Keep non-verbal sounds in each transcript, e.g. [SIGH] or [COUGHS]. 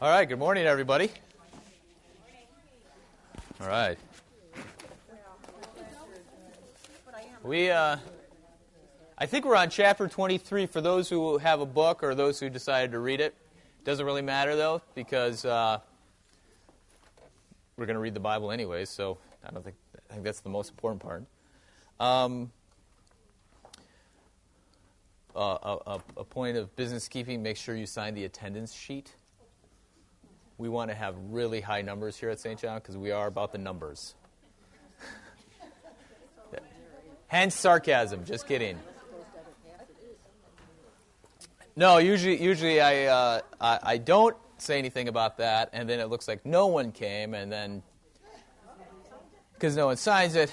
All right, good morning, everybody. All right. We, uh, I think we're on chapter 23 for those who have a book or those who decided to read it. Doesn't really matter, though, because uh, we're going to read the Bible anyway, so I don't think, I think that's the most important part. Um, uh, a, a point of business keeping, make sure you sign the attendance sheet we want to have really high numbers here at St. John because we are about the numbers. [LAUGHS] Hence sarcasm. Just kidding. No, usually, usually I, uh, I, I don't say anything about that, and then it looks like no one came, and then because no one signs it,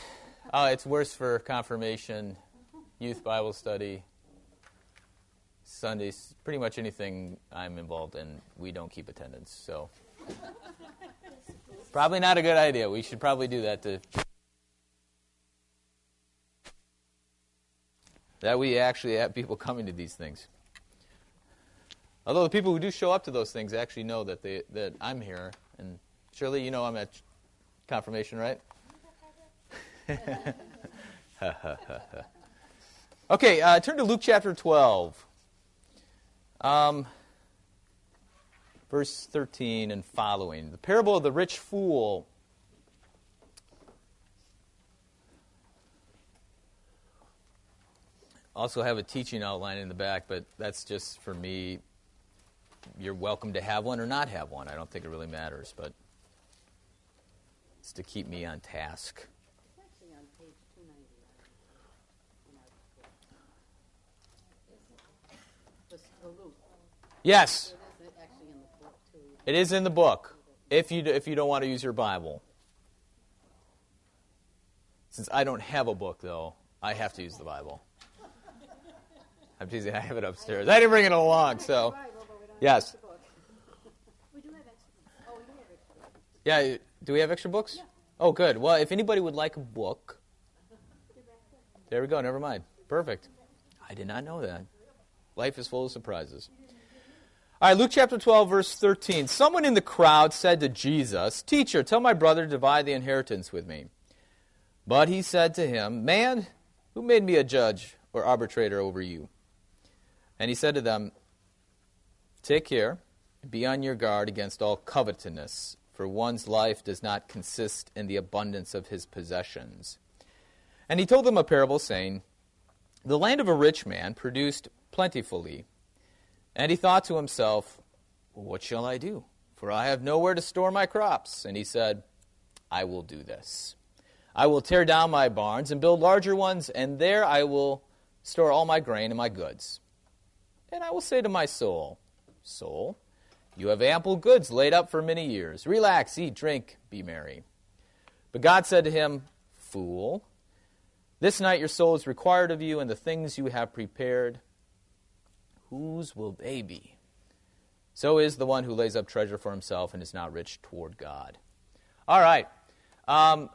uh, it's worse for confirmation, youth Bible study, Sundays, pretty much anything I'm involved in, we don't keep attendance. So, probably not a good idea. We should probably do that to. That we actually have people coming to these things. Although the people who do show up to those things actually know that they that I'm here, and surely you know I'm at confirmation, right? [LAUGHS] [LAUGHS] okay, uh, turn to Luke chapter 12. Um, verse 13 and following. The parable of the rich fool. Also, have a teaching outline in the back, but that's just for me. You're welcome to have one or not have one. I don't think it really matters, but it's to keep me on task. Yes. It is in the book. If you if you don't want to use your Bible. Since I don't have a book though, I have to use the Bible. [LAUGHS] I'm teasing. I have it upstairs. I didn't bring it along, so yes. Yeah. Do we have extra books? Oh, good. Well, if anybody would like a book, there we go. Never mind. Perfect. I did not know that. Life is full of surprises. All right, Luke chapter 12, verse 13. Someone in the crowd said to Jesus, Teacher, tell my brother to divide the inheritance with me. But he said to him, Man, who made me a judge or arbitrator over you? And he said to them, Take care, be on your guard against all covetousness, for one's life does not consist in the abundance of his possessions. And he told them a parable, saying, The land of a rich man produced plentifully. And he thought to himself, What shall I do? For I have nowhere to store my crops. And he said, I will do this. I will tear down my barns and build larger ones, and there I will store all my grain and my goods. And I will say to my soul, Soul, you have ample goods laid up for many years. Relax, eat, drink, be merry. But God said to him, Fool, this night your soul is required of you, and the things you have prepared, whose will they be? So is the one who lays up treasure for himself and is not rich toward God. All right. Um,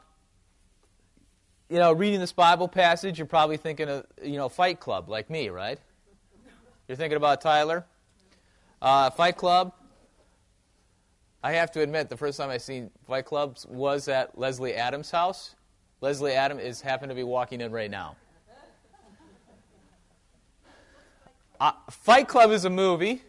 you know, reading this Bible passage, you're probably thinking of, you know, Fight Club, like me, right? You're thinking about Tyler? Uh, Fight Club. I have to admit, the first time I seen Fight Clubs was at Leslie Adams' house. Leslie Adams is happened to be walking in right now. Uh, Fight Club is a movie.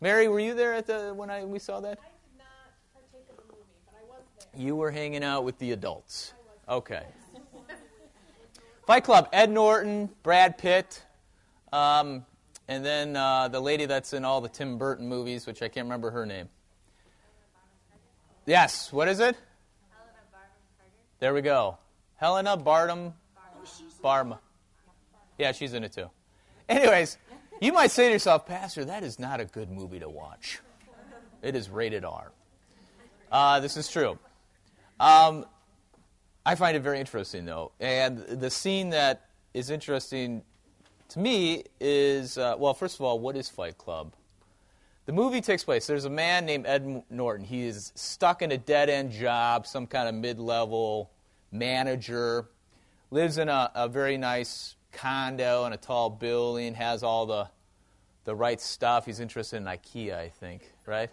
Mary, were you there at the when I we saw that? I did not partake of the movie, but I was there. You were hanging out with the adults. Okay. Fight Club. Ed Norton, Brad Pitt, um, and then uh, the lady that's in all the Tim Burton movies, which I can't remember her name. Yes. What is it? Helena Bonham Carter. There we go. Helena Barham Barma. Yeah, she's in it too. Anyways, you might say to yourself, Pastor, that is not a good movie to watch. It is rated R. Uh, this is true. Um, I find it very interesting, though. And the scene that is interesting to me is uh, well, first of all, what is Fight Club? The movie takes place. There's a man named Ed Norton. He is stuck in a dead end job, some kind of mid level manager, lives in a, a very nice condo in a tall building, has all the, the right stuff. He's interested in IKEA, I think, right?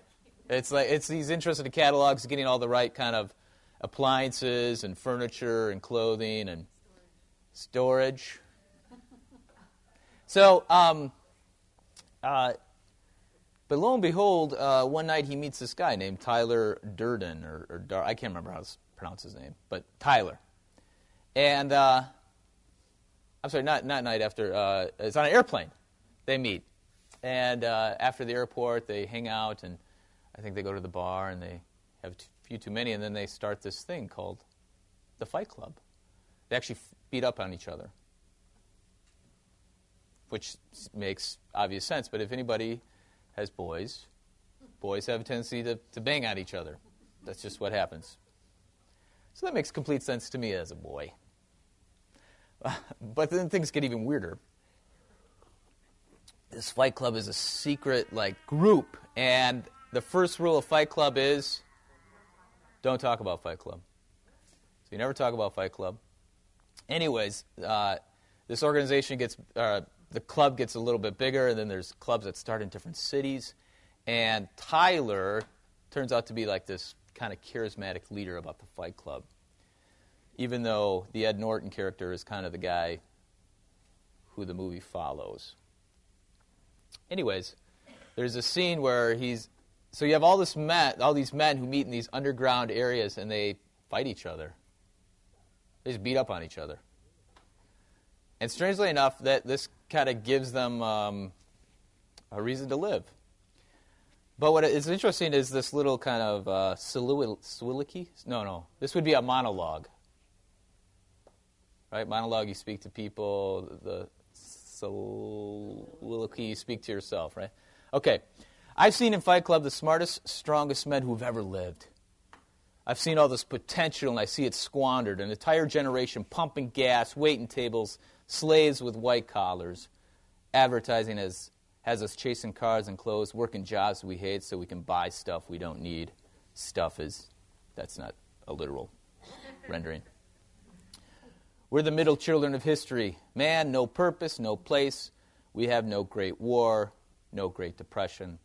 It's like it's he's interested in catalogs, getting all the right kind of appliances and furniture and clothing and storage. So, um, uh, but lo and behold, uh, one night he meets this guy named Tyler Durden, or, or Dar- I can't remember how to pronounce his name, but Tyler. And uh, I'm sorry, not not night after. Uh, it's on an airplane. They meet, and uh, after the airport, they hang out, and I think they go to the bar and they have a few too many, and then they start this thing called the Fight Club. They actually f- beat up on each other, which makes obvious sense. But if anybody has boys, boys have a tendency to, to bang on each other. That's just what happens. So that makes complete sense to me as a boy. [LAUGHS] but then things get even weirder. This Fight Club is a secret like group, and the first rule of Fight Club is don't talk about Fight Club. So you never talk about Fight Club. Anyways, uh, this organization gets, uh, the club gets a little bit bigger, and then there's clubs that start in different cities. And Tyler turns out to be like this kind of charismatic leader about the Fight Club, even though the Ed Norton character is kind of the guy who the movie follows. Anyways, there's a scene where he's so you have all this all these men who meet in these underground areas and they fight each other. They just beat up on each other. And strangely enough, that this kind of gives them um, a reason to live. But what is interesting is this little kind of uh, soliloquy. No, no, this would be a monologue. Right, monologue. You speak to people. The soliloquy. You speak to yourself. Right. Okay. I've seen in Fight Club the smartest, strongest men who've ever lived. I've seen all this potential and I see it squandered. An entire generation pumping gas, waiting tables, slaves with white collars. Advertising has, has us chasing cars and clothes, working jobs we hate so we can buy stuff we don't need. Stuff is, that's not a literal rendering. We're the middle children of history. Man, no purpose, no place. We have no great war, no great depression.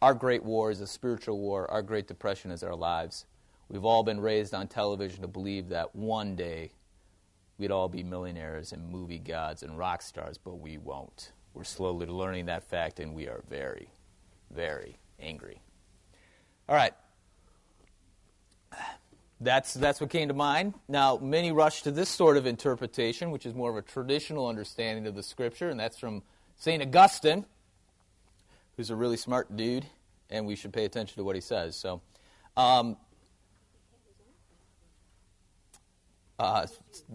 Our great war is a spiritual war. Our great depression is our lives. We've all been raised on television to believe that one day we'd all be millionaires and movie gods and rock stars, but we won't. We're slowly learning that fact, and we are very, very angry. All right. That's, that's what came to mind. Now, many rush to this sort of interpretation, which is more of a traditional understanding of the scripture, and that's from St. Augustine who's a really smart dude, and we should pay attention to what he says. So, um, uh,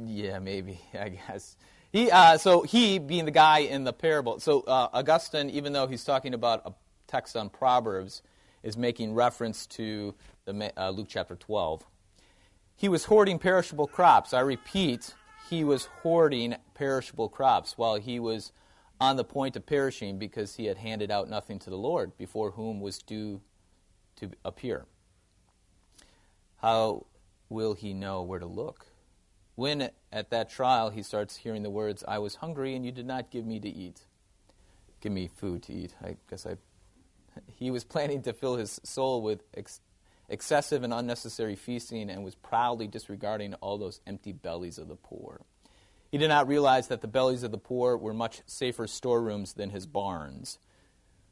yeah, maybe [LAUGHS] I guess he. Uh, so he, being the guy in the parable, so uh, Augustine, even though he's talking about a text on Proverbs, is making reference to the uh, Luke chapter twelve. He was hoarding perishable crops. I repeat, he was hoarding perishable crops while he was on the point of perishing because he had handed out nothing to the Lord before whom was due to appear. How will he know where to look? When at that trial he starts hearing the words, I was hungry and you did not give me to eat. Give me food to eat. I guess I. He was [LAUGHS] planning to fill his soul with ex- excessive and unnecessary feasting and was proudly disregarding all those empty bellies of the poor. He did not realize that the bellies of the poor were much safer storerooms than his barns.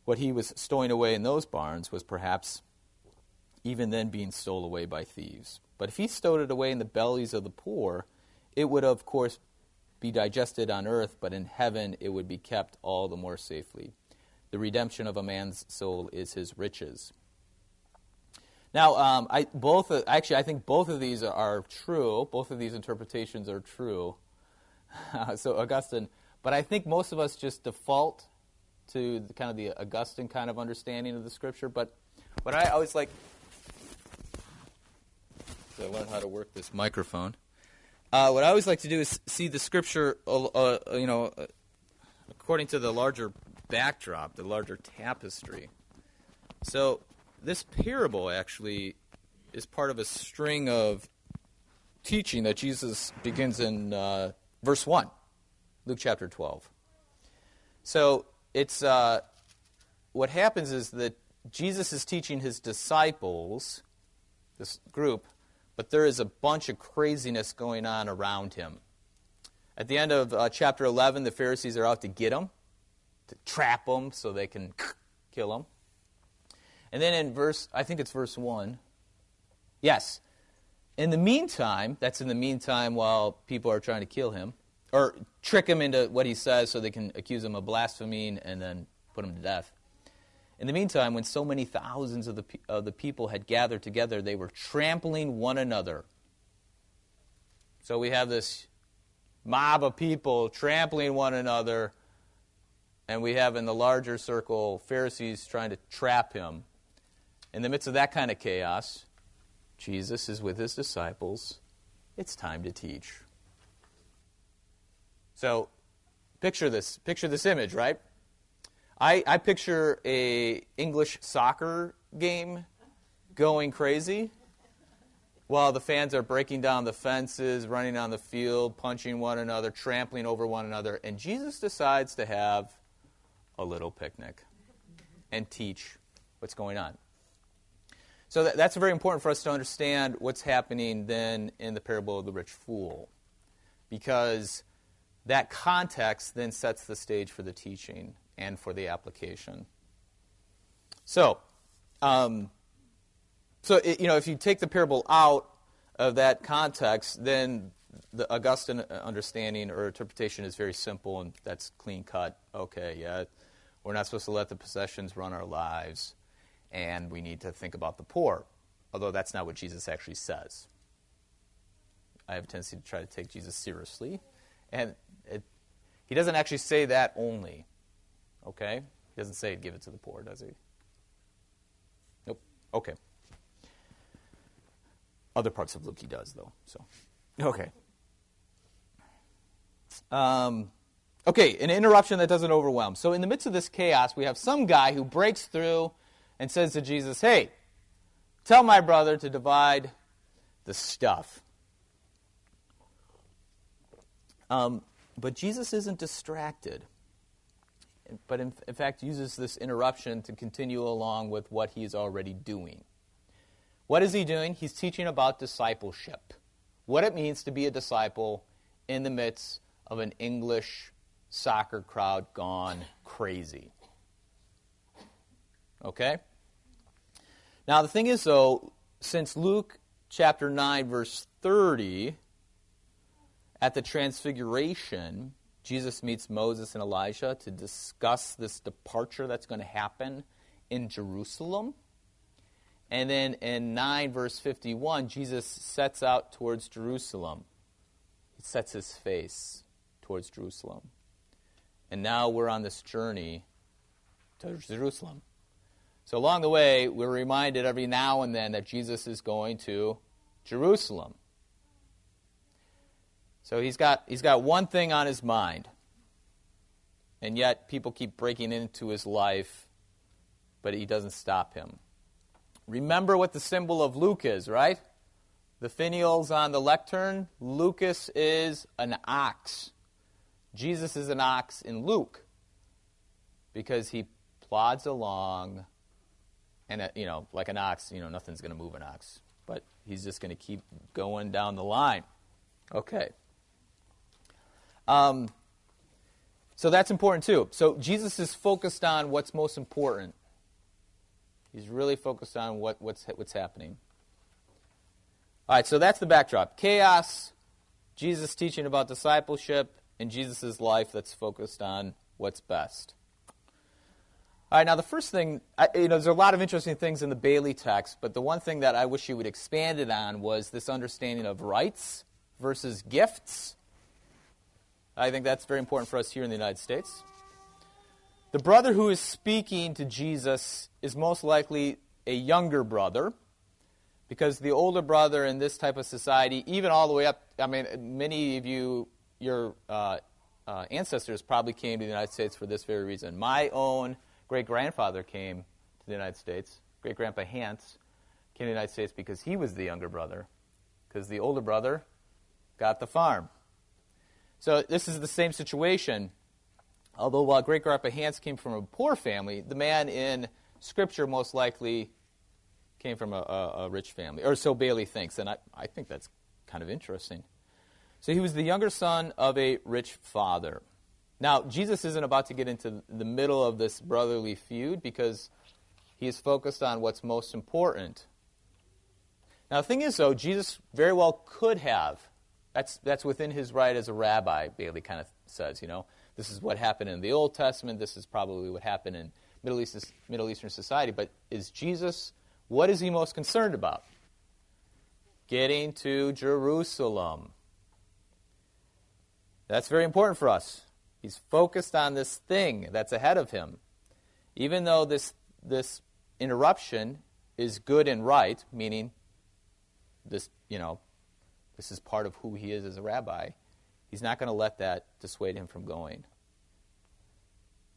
What he was stowing away in those barns was perhaps even then being stole away by thieves. But if he stowed it away in the bellies of the poor, it would, of course, be digested on earth, but in heaven it would be kept all the more safely. The redemption of a man's soul is his riches. Now, um, I, both actually, I think both of these are true. Both of these interpretations are true. [LAUGHS] so Augustine, but I think most of us just default to the, kind of the Augustine kind of understanding of the scripture. But what I always like to learn how to work this microphone. Uh, what I always like to do is see the scripture, uh, uh, you know, uh, according to the larger backdrop, the larger tapestry. So this parable actually is part of a string of teaching that Jesus begins in uh, verse 1, Luke chapter 12. So it's uh, what happens is that Jesus is teaching his disciples, this group, but there is a bunch of craziness going on around him. At the end of uh, chapter 11, the Pharisees are out to get him, to trap him so they can kill him. And then in verse, I think it's verse 1. Yes. In the meantime, that's in the meantime while people are trying to kill him, or trick him into what he says so they can accuse him of blaspheming and then put him to death. In the meantime, when so many thousands of the, of the people had gathered together, they were trampling one another. So we have this mob of people trampling one another, and we have in the larger circle Pharisees trying to trap him. In the midst of that kind of chaos, Jesus is with his disciples. It's time to teach. So, picture this. Picture this image, right? I, I picture a English soccer game going crazy while the fans are breaking down the fences, running on the field, punching one another, trampling over one another, and Jesus decides to have a little picnic and teach what's going on. So that, that's very important for us to understand what's happening then in the parable of the rich fool. Because that context then sets the stage for the teaching and for the application. So, um, so it, you know, if you take the parable out of that context, then the Augustine understanding or interpretation is very simple and that's clean cut. Okay, yeah, we're not supposed to let the possessions run our lives, and we need to think about the poor, although that's not what Jesus actually says. I have a tendency to try to take Jesus seriously, and it, he doesn't actually say that only. Okay? He doesn't say give it to the poor, does he? Nope. Okay. Other parts of Luke he does, though. So, okay. Um, okay, an interruption that doesn't overwhelm. So, in the midst of this chaos, we have some guy who breaks through and says to Jesus, Hey, tell my brother to divide the stuff. Um, but Jesus isn't distracted but in, in fact uses this interruption to continue along with what he's already doing. What is he doing? He's teaching about discipleship, what it means to be a disciple in the midst of an English soccer crowd gone crazy. Okay? Now, the thing is, though, since Luke chapter 9, verse 30, at the Transfiguration, Jesus meets Moses and Elijah to discuss this departure that's going to happen in Jerusalem. And then in 9, verse 51, Jesus sets out towards Jerusalem. He sets his face towards Jerusalem. And now we're on this journey to Jerusalem. So along the way, we're reminded every now and then that Jesus is going to Jerusalem. So he's got, he's got one thing on his mind. And yet people keep breaking into his life, but he doesn't stop him. Remember what the symbol of Luke is, right? The finials on the lectern. Lucas is an ox. Jesus is an ox in Luke because he plods along and uh, you know like an ox you know nothing's going to move an ox but he's just going to keep going down the line okay um, so that's important too. So Jesus is focused on what's most important. He's really focused on what, what's, what's happening. All right, so that's the backdrop. Chaos, Jesus teaching about discipleship, and Jesus' life that's focused on what's best. All right, now the first thing, I, you know, there's a lot of interesting things in the Bailey text, but the one thing that I wish you would expand it on was this understanding of rights versus gifts. I think that's very important for us here in the United States. The brother who is speaking to Jesus is most likely a younger brother because the older brother in this type of society, even all the way up, I mean, many of you, your uh, uh, ancestors probably came to the United States for this very reason. My own great grandfather came to the United States. Great grandpa Hans came to the United States because he was the younger brother, because the older brother got the farm. So this is the same situation. Although while great grandpa Hans came from a poor family, the man in Scripture most likely came from a, a, a rich family, or so Bailey thinks, and I, I think that's kind of interesting. So he was the younger son of a rich father. Now, Jesus isn't about to get into the middle of this brotherly feud because he is focused on what's most important. Now, the thing is, though, Jesus very well could have. That's, that's within his right as a rabbi, Bailey kind of says, you know. This is what happened in the Old Testament. This is probably what happened in Middle, East, Middle Eastern society. But is Jesus, what is he most concerned about? Getting to Jerusalem. That's very important for us. He's focused on this thing that's ahead of him. Even though this, this interruption is good and right, meaning this, you know, this is part of who he is as a rabbi, he's not going to let that dissuade him from going.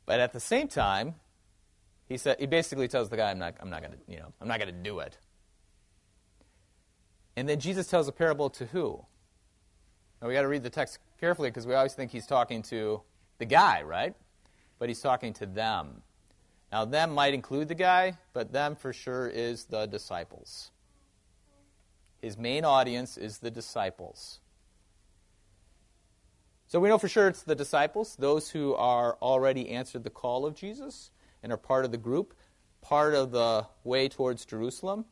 But at the same time, he said he basically tells the guy, I'm not, I'm not going to, you know, I'm not going to do it. And then Jesus tells a parable to who? Now we got to read the text carefully because we always think he's talking to the guy, right? But he's talking to them. Now, them might include the guy, but them for sure is the disciples. His main audience is the disciples. So we know for sure it's the disciples, those who are already answered the call of Jesus and are part of the group, part of the way towards Jerusalem.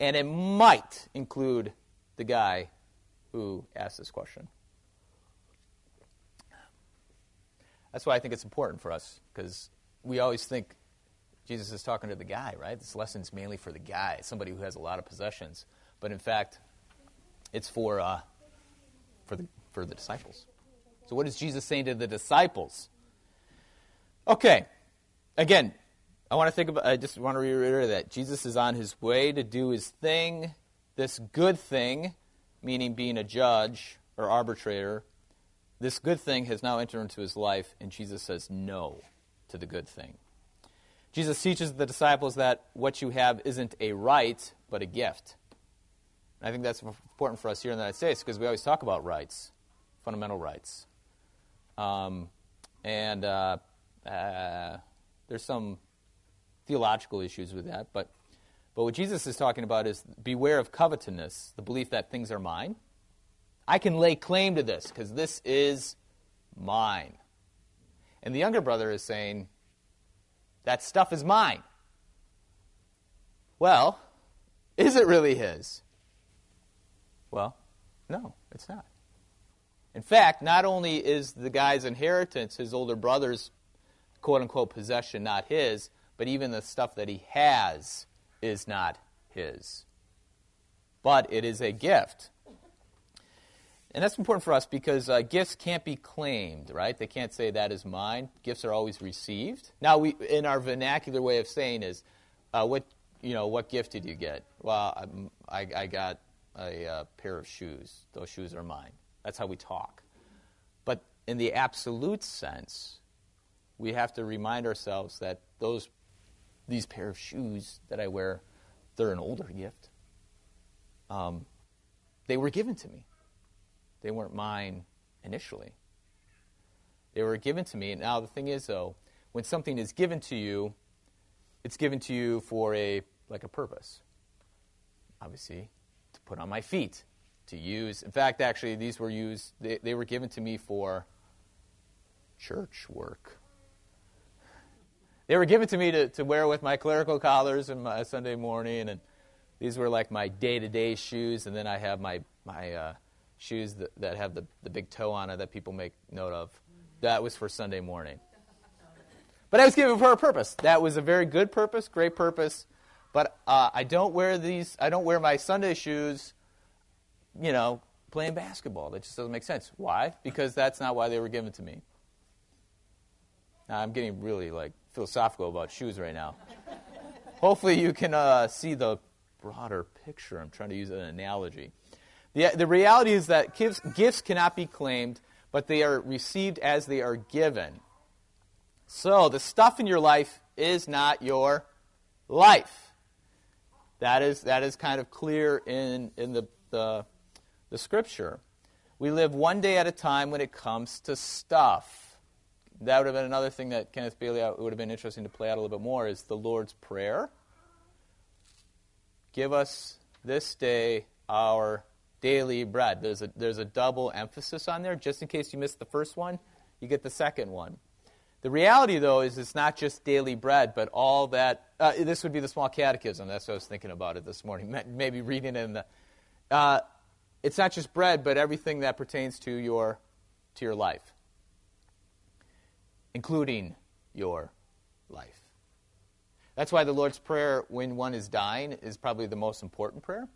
And it might include the guy who asked this question. That's why I think it's important for us, because we always think Jesus is talking to the guy, right? This lesson's mainly for the guy, somebody who has a lot of possessions. But in fact, it's for, uh, for, the, for the disciples. So, what is Jesus saying to the disciples? Okay, again, I want to think about, I just want to reiterate that Jesus is on his way to do his thing, this good thing, meaning being a judge or arbitrator. This good thing has now entered into his life, and Jesus says no to the good thing. Jesus teaches the disciples that what you have isn't a right, but a gift. I think that's important for us here in the United States because we always talk about rights, fundamental rights. Um, and uh, uh, there's some theological issues with that, but, but what Jesus is talking about is beware of covetousness, the belief that things are mine. I can lay claim to this because this is mine. And the younger brother is saying, that stuff is mine. Well, is it really his? Well, no, it's not. In fact, not only is the guy's inheritance his older brother's quote unquote possession not his, but even the stuff that he has is not his. But it is a gift. And that's important for us because uh, gifts can't be claimed, right? They can't say that is mine. Gifts are always received. Now, we, in our vernacular way of saying is, uh, what you know, what gift did you get? Well, I, I got a, a pair of shoes. Those shoes are mine. That's how we talk. But in the absolute sense, we have to remind ourselves that those these pair of shoes that I wear, they're an older gift. Um, they were given to me. They weren't mine initially. They were given to me. And now, the thing is, though, when something is given to you, it's given to you for a like a purpose. Obviously, to put on my feet, to use. In fact, actually, these were used. They, they were given to me for church work. They were given to me to, to wear with my clerical collars and my Sunday morning, and these were like my day-to-day shoes. And then I have my my uh, shoes that, that have the, the big toe on it that people make note of. That was for Sunday morning. But I was given for a purpose. That was a very good purpose, great purpose. But uh, I don't wear these. I don't wear my Sunday shoes. You know, playing basketball. That just doesn't make sense. Why? Because that's not why they were given to me. Now, I'm getting really like philosophical about shoes right now. Hopefully, you can uh, see the broader picture. I'm trying to use an analogy. The, the reality is that gifts, gifts cannot be claimed, but they are received as they are given. So the stuff in your life is not your life. That is, that is kind of clear in, in the, the, the scripture. We live one day at a time when it comes to stuff. that would have been another thing that Kenneth Bailey uh, would have been interesting to play out a little bit more is the Lord's Prayer. Give us this day our daily bread. There's a, there's a double emphasis on there. Just in case you missed the first one, you get the second one. The reality, though, is it's not just daily bread, but all that. Uh, this would be the small catechism. That's what I was thinking about it this morning. [LAUGHS] Maybe reading it in the. Uh, it's not just bread, but everything that pertains to your, to your life, including your life. That's why the Lord's Prayer, when one is dying, is probably the most important prayer,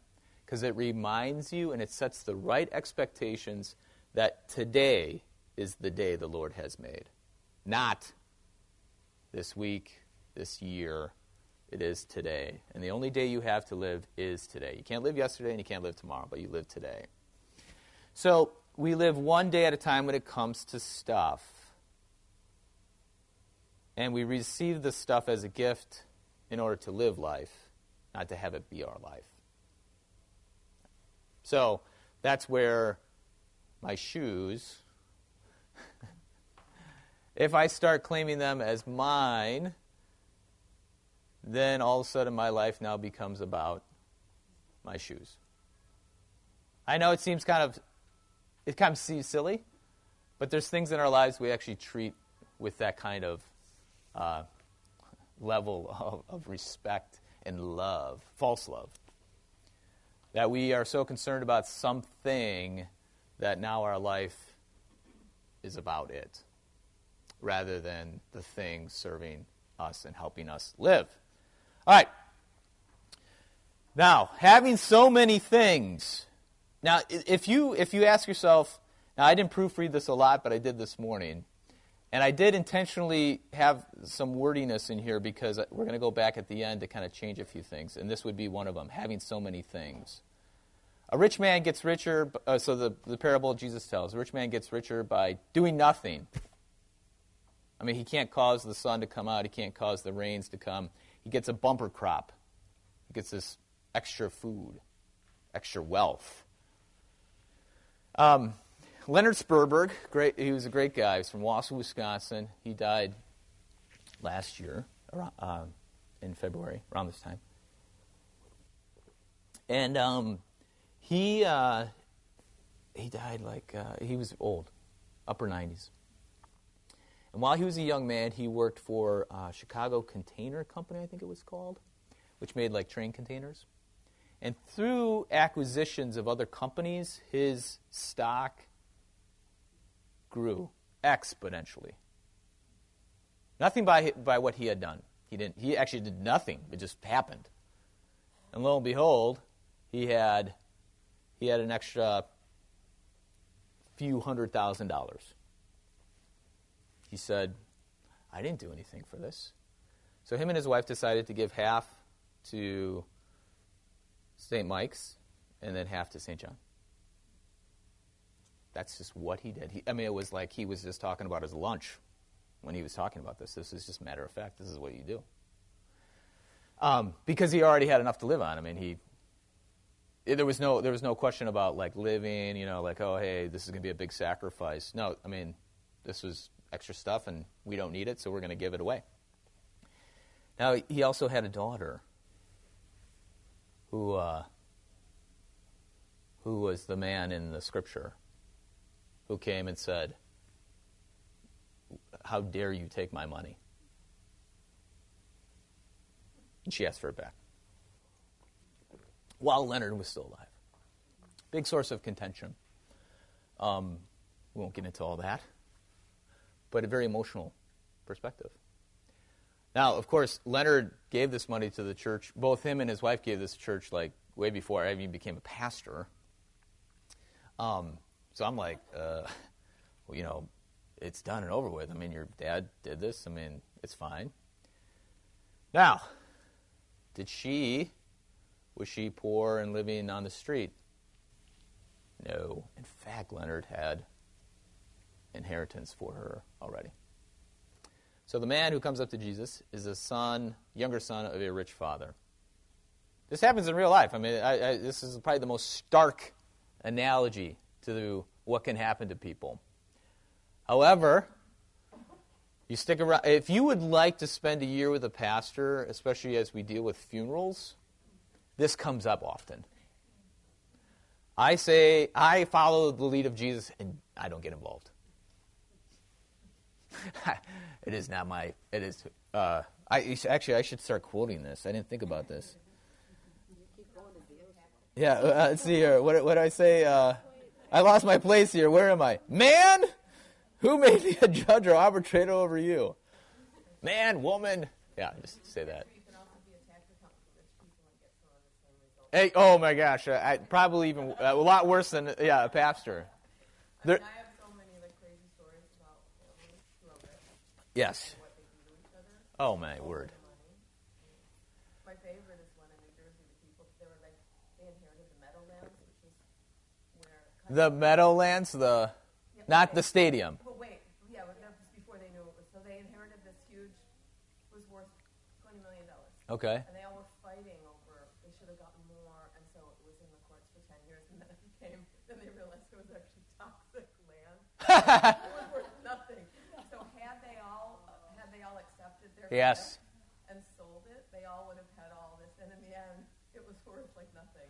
because it reminds you and it sets the right expectations that today is the day the Lord has made. Not this week, this year. It is today. And the only day you have to live is today. You can't live yesterday and you can't live tomorrow, but you live today. So we live one day at a time when it comes to stuff. And we receive the stuff as a gift in order to live life, not to have it be our life. So that's where my shoes, [LAUGHS] if I start claiming them as mine, then all of a sudden my life now becomes about my shoes. I know it seems kind of it kind of seems silly, but there's things in our lives we actually treat with that kind of uh, level [LAUGHS] of, of respect and love, false love. That we are so concerned about something that now our life is about it, rather than the thing serving us and helping us live. All right. Now, having so many things. Now, if you if you ask yourself, now I didn't proofread this a lot, but I did this morning. And I did intentionally have some wordiness in here because we're going to go back at the end to kind of change a few things. And this would be one of them having so many things. A rich man gets richer, uh, so the, the parable Jesus tells a rich man gets richer by doing nothing. I mean, he can't cause the sun to come out, he can't cause the rains to come. He gets a bumper crop, he gets this extra food, extra wealth. Um, Leonard Sperberg, great, he was a great guy. He was from Wausau, Wisconsin. He died last year uh, in February, around this time. And um, he uh, he died like uh, he was old, upper 90s. And while he was a young man, he worked for uh, Chicago Container Company, I think it was called, which made like train containers. And through acquisitions of other companies, his stock grew exponentially. Nothing by, by what he had done. He, didn't, he actually did nothing. It just happened. And lo and behold, he had, he had an extra few hundred thousand dollars. He said, I didn't do anything for this. So him and his wife decided to give half to St. Mike's and then half to St. John. That's just what he did. He, I mean, it was like he was just talking about his lunch when he was talking about this. This is just matter of fact. This is what you do. Um, because he already had enough to live on. I mean, he there was no there was no question about like living. You know, like oh hey, this is going to be a big sacrifice. No, I mean, this was extra stuff, and we don't need it, so we're going to give it away. Now he also had a daughter who uh, who was the man in the scripture who came and said, How dare you take my money? And she asked for it back. While Leonard was still alive. Big source of contention. Um, we won't get into all that, but a very emotional perspective. Now, of course, Leonard gave this money to the church. Both him and his wife gave this church like way before I even became a pastor. Um, so I'm like, uh, [LAUGHS] well, you know, it's done and over with. I mean, your dad did this. I mean, it's fine. Now, did she, was she poor and living on the street? No. In fact, Leonard had inheritance for her already. So the man who comes up to Jesus is a son, younger son of a rich father. This happens in real life. I mean, I, I, this is probably the most stark analogy to what can happen to people. However, You stick around. If you would like to spend a year with a pastor, especially as we deal with funerals, this comes up often. I say, I follow the lead of Jesus and I don't get involved. [LAUGHS] it is not my, it is, uh, I, actually, I should start quoting this. I didn't think about this. Yeah, uh, let's see here. What, what do I say? Uh, I lost my place here. Where am I? Man, who made me a judge or arbitrator over you? Man, woman. Yeah, just say that. Hey, oh my gosh, uh, I, probably even uh, a lot worse than yeah, a pastor. There, I, mean, I so many like crazy stories about families who are rich. Yes. Oh my word. My favorite is one in New Jersey. The people they were like they inherited the Meadowlands, which is where the Meadowlands, the yeah, not the stadium. But wait, yeah, but that was before they knew it was. So they inherited this huge, was worth twenty million dollars. Okay. And they all were fighting over. They should have gotten more, and so it was in the courts for ten years, and then it became. Then they realized it was actually toxic land. [LAUGHS] it was worth nothing. So had they all had they all accepted their yes. and sold it, they all would have had all this, and in the end, it was worth like nothing.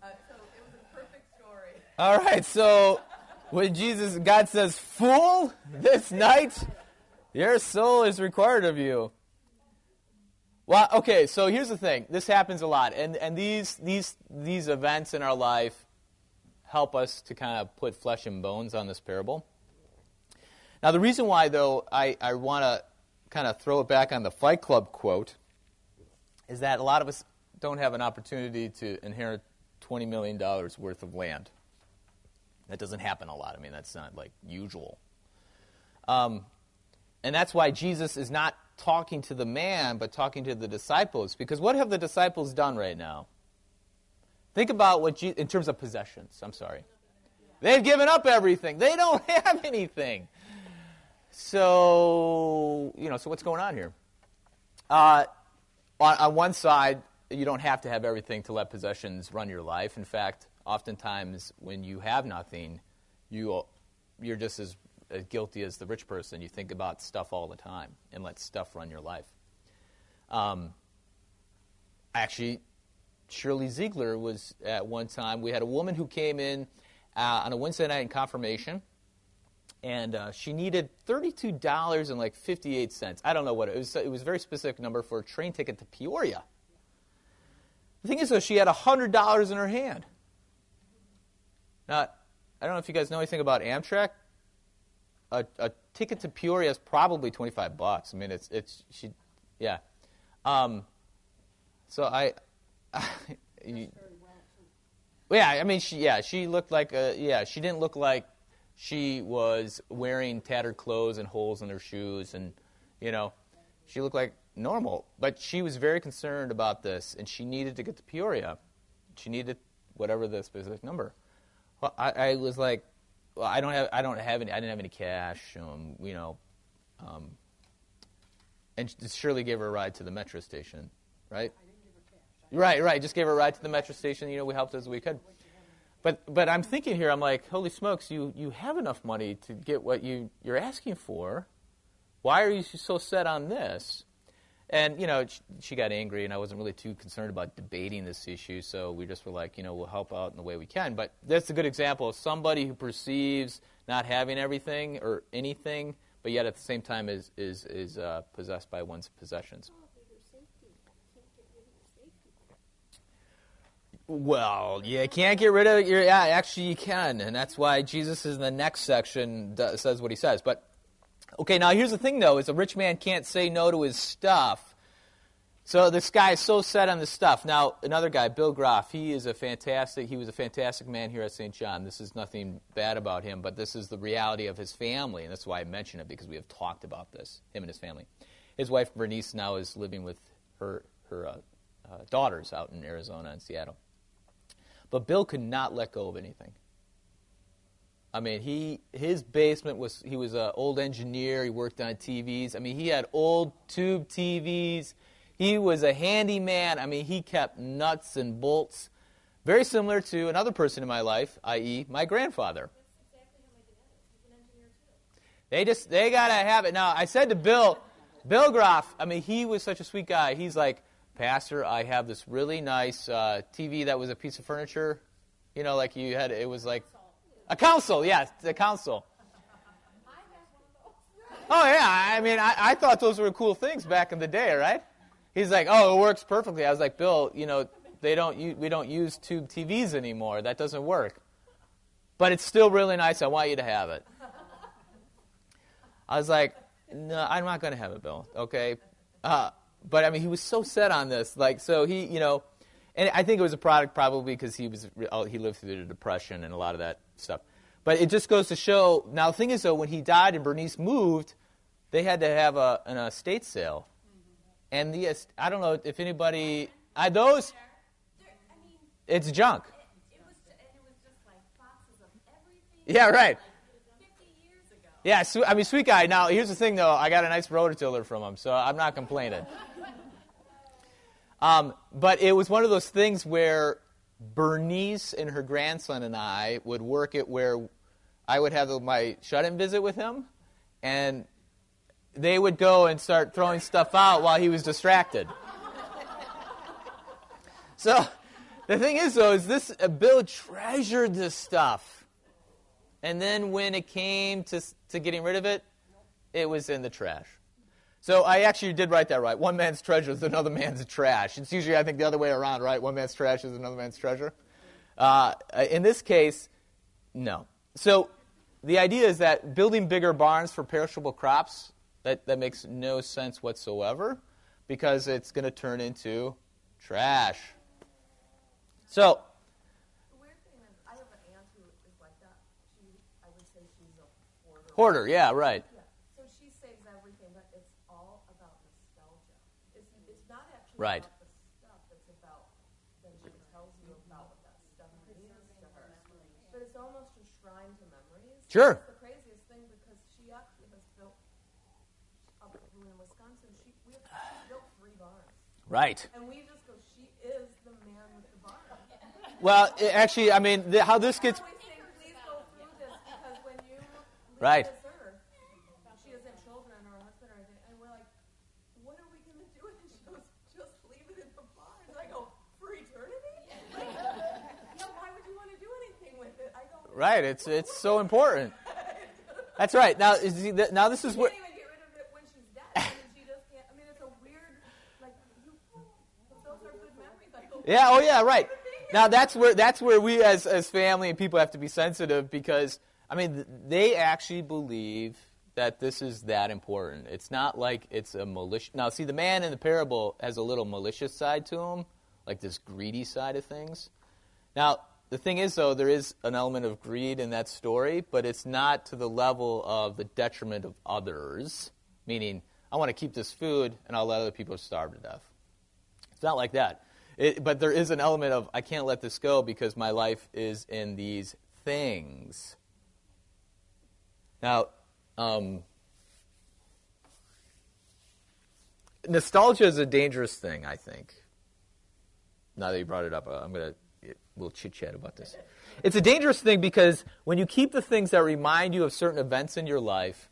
Uh, so it was a perfect story. All right, so when Jesus, God says, "Fool, this night your soul is required of you." Well, okay, so here's the thing. This happens a lot, and and these these these events in our life help us to kind of put flesh and bones on this parable. Now, the reason why, though, I, I want to kind of throw it back on the Fight Club quote is that a lot of us don't have an opportunity to inherit $20 million worth of land. That doesn't happen a lot. I mean, that's not like usual. Um, and that's why Jesus is not talking to the man, but talking to the disciples. Because what have the disciples done right now? Think about what, Je- in terms of possessions, I'm sorry. They've given up everything. They don't [LAUGHS] have anything. So, you know, so what's going on here? Uh, on, on one side, you don't have to have everything to let possessions run your life. In fact, oftentimes when you have nothing, you, you're just as guilty as the rich person. You think about stuff all the time and let stuff run your life. Um, actually, Shirley Ziegler was at one time. We had a woman who came in uh, on a Wednesday night in confirmation, and uh, she needed thirty-two dollars and like fifty-eight cents. I don't know what it was. It was a very specific number for a train ticket to Peoria. The thing is, though, she had hundred dollars in her hand. Now, I don't know if you guys know anything about Amtrak a, a ticket to Peoria is probably 25 bucks. I mean, it's, it's, she, yeah. Um, so I, I [LAUGHS] you, yeah, I mean, she, yeah, she looked like a, yeah, she didn't look like she was wearing tattered clothes and holes in her shoes and, you know, she looked like normal. But she was very concerned about this and she needed to get to Peoria. She needed whatever the specific number. Well, I, I was like, well, I don't have I don't have any I didn't have any cash, um, you know, um, and Shirley gave her a ride to the metro station, right? Right, right. Just gave her a ride to the metro station. You know, we helped as we could. But but I'm thinking here, I'm like, holy smokes, you you have enough money to get what you you're asking for. Why are you so set on this? And, you know, she got angry, and I wasn't really too concerned about debating this issue, so we just were like, you know, we'll help out in the way we can. But that's a good example of somebody who perceives not having everything or anything, but yet at the same time is, is, is uh, possessed by one's possessions. Well, you can't get rid of your. Yeah, actually, you can, and that's why Jesus is in the next section says what he says. But Okay, now here's the thing though, is a rich man can't say no to his stuff. So this guy is so set on the stuff. Now, another guy, Bill Groff, he is a fantastic he was a fantastic man here at St. John. This is nothing bad about him, but this is the reality of his family, and that's why I mention it because we have talked about this, him and his family. His wife Bernice now is living with her her uh, uh, daughters out in Arizona and Seattle. But Bill could not let go of anything. I mean, he his basement was he was an old engineer. He worked on TVs. I mean, he had old tube TVs. He was a handyman. I mean, he kept nuts and bolts, very similar to another person in my life, i.e., my grandfather. They just they gotta have it. Now I said to Bill, Bill Groff. I mean, he was such a sweet guy. He's like, Pastor, I have this really nice uh, TV that was a piece of furniture. You know, like you had. It was like a council, Yes, the council. Oh yeah, I mean, I, I thought those were cool things back in the day, right? He's like, oh, it works perfectly. I was like, Bill, you know, they don't we don't use tube TVs anymore. That doesn't work. But it's still really nice. I want you to have it. I was like, no, I'm not going to have it, Bill. Okay. Uh, but I mean, he was so set on this. Like, so he, you know, and I think it was a product probably because he was oh, he lived through the depression and a lot of that stuff. But it just goes to show. Now, the thing is, though, when he died and Bernice moved, they had to have a, an estate sale, and the I don't know if anybody I those it's junk. Yeah, right. Yeah, I mean, sweet guy. Now, here's the thing, though. I got a nice rototiller from him, so I'm not complaining. [LAUGHS] Um, but it was one of those things where Bernice and her grandson and I would work it where I would have my shut-in visit with him, and they would go and start throwing stuff out while he was distracted. [LAUGHS] so the thing is, though, is this uh, Bill treasured this stuff, and then when it came to to getting rid of it, it was in the trash. So I actually did write that right. One man's treasure is another man's trash. It's usually, I think, the other way around, right? One man's trash is another man's treasure. Uh, in this case, no. So the idea is that building bigger barns for perishable crops, that, that makes no sense whatsoever because it's going to turn into trash. So, hoarder. yeah, right. Right. But it's almost a shrine to memories. Sure. It's the craziest thing because she actually has built up in Wisconsin. She we have built three barns. Right. And we just go. She is the man with the barn. Well, actually, I mean, the, how this gets. I always say, please go through this because when you leave Right. this earth, she doesn't children or a husband or anything, and we're like, what are we gonna do with it? She goes, just leave it in the barn. And I go, for eternity? Like, yeah, why would you want to do anything with it? I don't. Right. It's it's so important. That's right. Now, is now this is You where. can't even get rid of it when she's dead. I mean, she just can't. I mean, it's a weird, like, you, those are good memories. I hope. Yeah. Oh, yeah. Right. Now that's where that's where we as as family and people have to be sensitive because I mean they actually believe that this is that important. It's not like it's a malicious. Now, see, the man in the parable has a little malicious side to him, like this greedy side of things. Now, the thing is, though, there is an element of greed in that story, but it's not to the level of the detriment of others. Meaning, I want to keep this food, and I'll let other people starve to death. It's not like that. It, but there is an element of I can't let this go because my life is in these things. Now, um, nostalgia is a dangerous thing, I think. Now that you brought it up, uh, I'm going to we'll chit chat about this. It's a dangerous thing because when you keep the things that remind you of certain events in your life,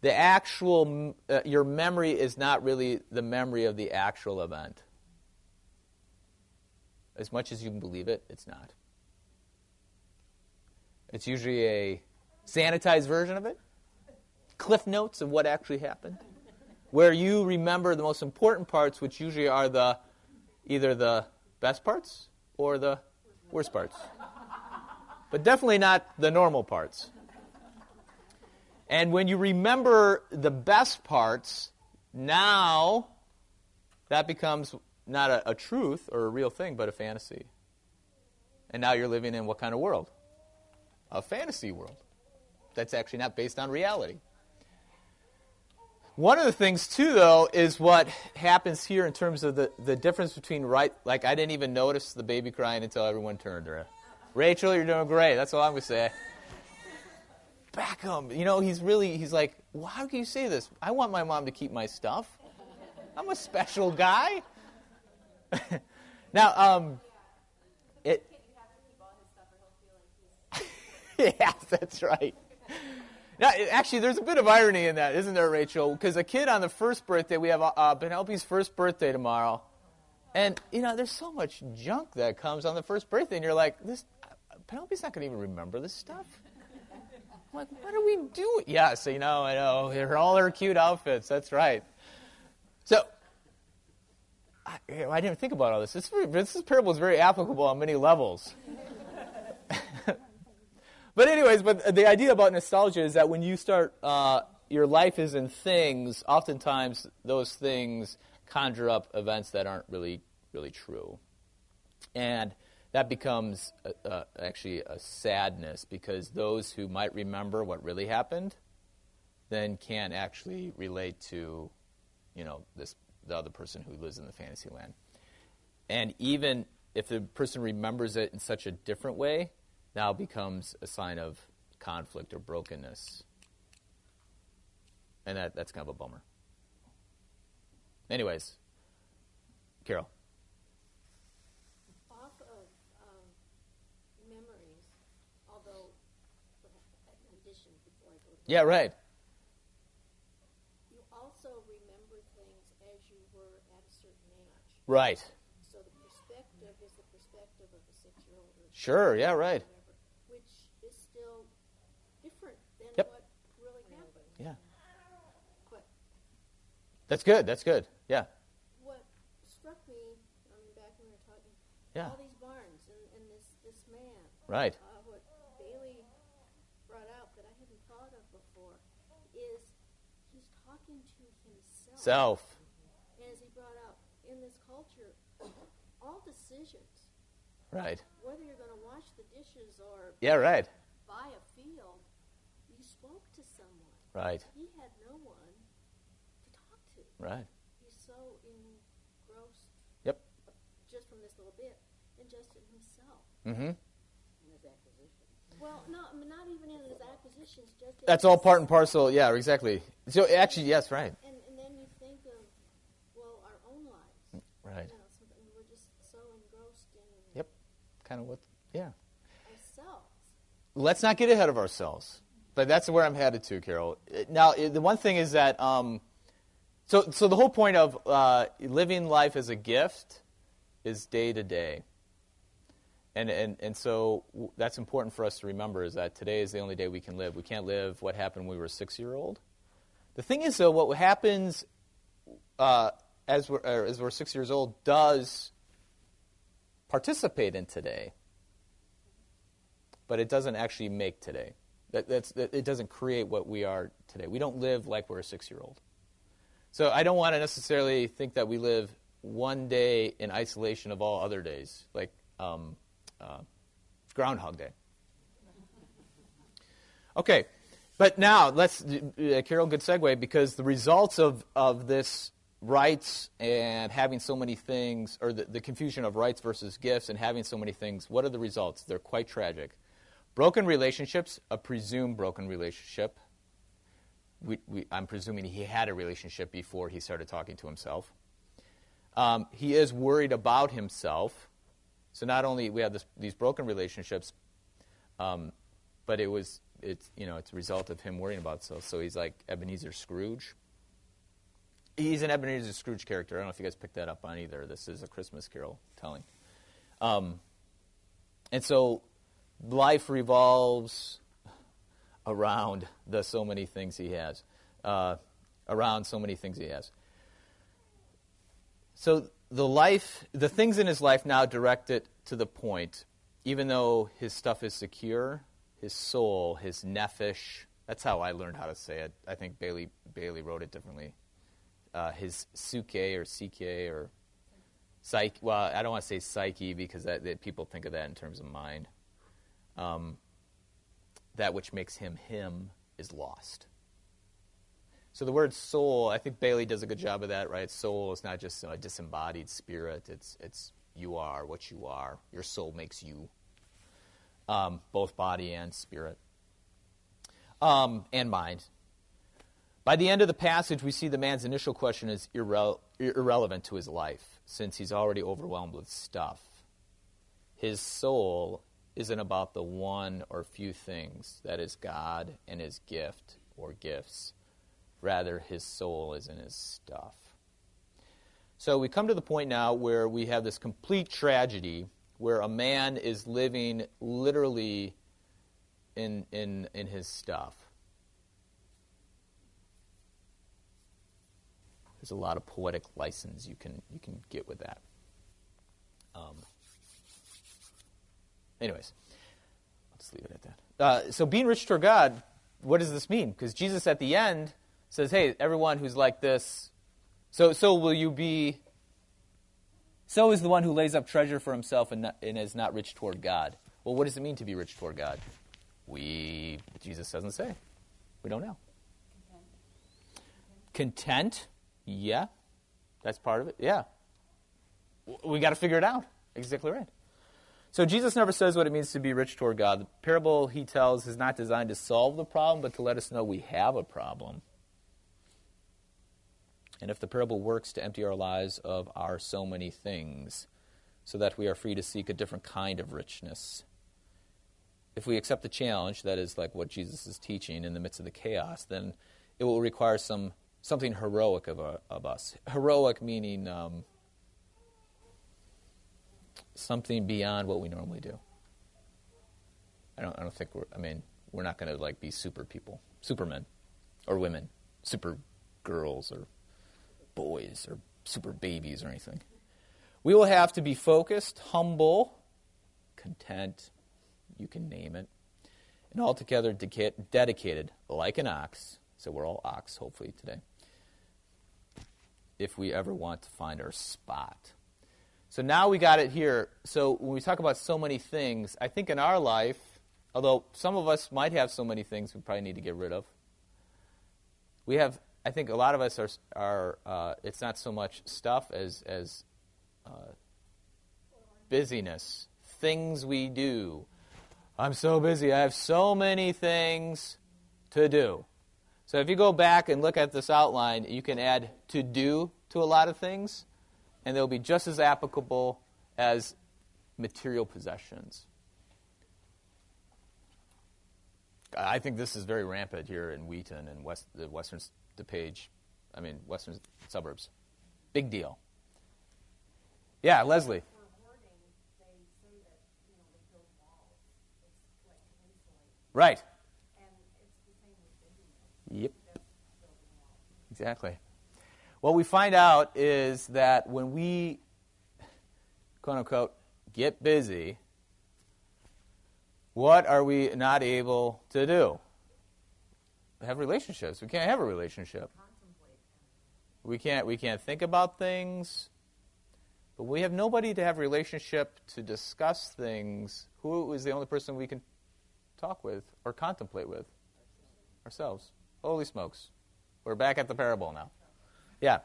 the actual uh, your memory is not really the memory of the actual event. As much as you can believe it, it's not. It's usually a sanitized version of it, cliff notes of what actually happened, where you remember the most important parts, which usually are the either the best parts or the worst parts. But definitely not the normal parts. And when you remember the best parts, now that becomes not a, a, truth or a real thing, but a fantasy. And now you're living in what kind of world? A fantasy world. That's actually not based on reality. One of the things, too, though, is what happens here in terms of the, the difference between right, like I didn't even notice the baby crying until everyone turned her. Rachel, you're doing great. That's all I'm going to say. Beckham, you know, he's really, he's like, well, how can you say this? I want my mom to keep my stuff. I'm a special guy. [LAUGHS] now, um, it. [LAUGHS] yeah, that's right. Now, actually, there's a bit of irony in that, isn't there, Rachel? Because a kid on the first birthday, we have uh, Penelope's first birthday tomorrow, and you know, there's so much junk that comes on the first birthday, and you're like, this Penelope's not going to even remember this stuff. I'm like, what are we doing? Yeah, so you know, I know, They're all her cute outfits. That's right. So, I, I didn't think about all this. This, this parable is very applicable on many levels. But anyways, but the idea about nostalgia is that when you start, uh, your life is in things. Oftentimes, those things conjure up events that aren't really, really true, and that becomes a, a, actually a sadness because those who might remember what really happened, then can't actually relate to, you know, this the other person who lives in the fantasy land, and even if the person remembers it in such a different way, now becomes a sign of conflict or brokenness. And that, that's kind of a bummer. Anyways, Carol. Off of um, memories, although, in addition, before I go to Yeah, right. you also remember things as you were at a certain age. Right. So the perspective is the perspective of a six-year-old Sure, yeah, right. whatever, which is still different than Yep. what really happened. Yeah. But That's good. That's good. Yeah. what struck me, I mean, back when we were talking, Yeah. all these barns and, and this this man. Right. Uh, what Bailey brought out that I hadn't thought of before is he's talking to himself. Self. As he brought out in this culture, [COUGHS] all decisions, Right. whether you're going to wash the dishes or Yeah, right. buy a field, you spoke to someone. Right. He had no one to talk to. Right. He's so engrossed Yep. just from this little bit and just in himself. Mm-hmm. Well, no, I mean, not even in his acquisitions, just That's all part and parcel. Yeah, exactly. So actually, yes, right. And, and then you think of, well, our own lives. Right. You know, something we're just so engrossed in Yep. Kind of what. Yeah. ourselves. let's not get ahead of ourselves. But that's where I'm headed to, Carol. Uh, Now, uh, the one thing is that, um, so, so the whole point of uh, living life as a gift is day to day. And, and, and so that's important for us to remember is that today is the only day we can live. We can't live what happened when we were six year old. The thing is, though, what happens uh, as, we're, uh, as we're six years old does participate in today but it doesn't actually make today. That, that's, that, it doesn't create what we are today. We don't live like we're a six year old. So I don't want to necessarily think that we live one day in isolation of all other days, like um, uh, Groundhog Day. Okay, but now let's, uh, Carol, good segue, because the results of, of this rights and having so many things, or the, the confusion of rights versus gifts and having so many things, what are the results? They're quite tragic. Broken relationships, a presumed broken relationship. We, we, I'm presuming he had a relationship before he started talking to himself. Um, he is worried about himself. So not only we have this, these broken relationships, um, but it was it's you know it's a result of him worrying about himself. So he's like Ebenezer Scrooge. He's an Ebenezer Scrooge character. I don't know if you guys picked that up on either. This is a Christmas Carol telling. Um, and so life revolves around the so many things he has, uh, around so many things he has. So the life, the things in his life now direct it to the point, even though his stuff is secure, his soul, his nephesh, that's how I learned how to say it. I think Bailey, Bailey wrote it differently. Uh, his suke or ck or psyche, well, I don't want to say psyche because that, that people think of that in terms of mind. Um, that which makes him him is lost. So the word soul, I think Bailey does a good job of that, right? Soul is not just a disembodied spirit. It's it's you are what you are. Your soul makes you, um, both body and spirit, um, and mind. By the end of the passage, we see the man's initial question is irre- irrelevant to his life, since he's already overwhelmed with stuff. His soul isn't about the one or few things that is God and his gift or gifts. Rather, his soul is in his stuff. So we come to the point now where we have this complete tragedy where a man is living literally in, in, in his stuff. There's a lot of poetic license you can, you can get with that. Anyways, let's leave it at that. Uh, so, being rich toward God, what does this mean? Because Jesus at the end says, "Hey, everyone who's like this, so so will you be." So is the one who lays up treasure for himself and, not, and is not rich toward God. Well, what does it mean to be rich toward God? We Jesus doesn't say. We don't know. Content. Content yeah, that's part of it. Yeah. We got to figure it out. Exactly right. So Jesus never says what it means to be rich toward God. The parable he tells is not designed to solve the problem, but to let us know we have a problem. And if the parable works to empty our lives of our so many things, so that we are free to seek a different kind of richness. If we accept the challenge, that is like what Jesus is teaching in the midst of the chaos, then it will require some something heroic of, a, of us. Heroic meaning um, something beyond what we normally do. I don't, I don't think we're, I mean, we're not going to like be super people, supermen or women, super girls or boys or super babies or anything. We will have to be focused, humble, content, you can name it, and altogether dedicated, like an ox. So we're all ox, hopefully, today if we ever want to find our spot. So now we got it here. So when we talk about so many things, I think in our life, although some of us might have so many things we probably need to get rid of, we have, I think a lot of us are, are uh, it's not so much stuff as, as uh, busyness, things we do. I'm so busy. I have so many things to do. So if you go back and look at this outline, you can add to do to a lot of things, and they'll be just as applicable as material possessions. I think this is very rampant here in Wheaton and West, the Western DuPage, I mean, Western suburbs. Big deal. Yeah, Leslie. Right. Yep. Exactly. What we find out is that when we, quote unquote, get busy, what are we not able to do? Have relationships. We can't have a relationship. We can't we can't think about things. But we have nobody to have relationship to discuss things. Who is the only person we can talk with or contemplate with? Ourselves. Holy smokes. We're back at the parable now. Yeah.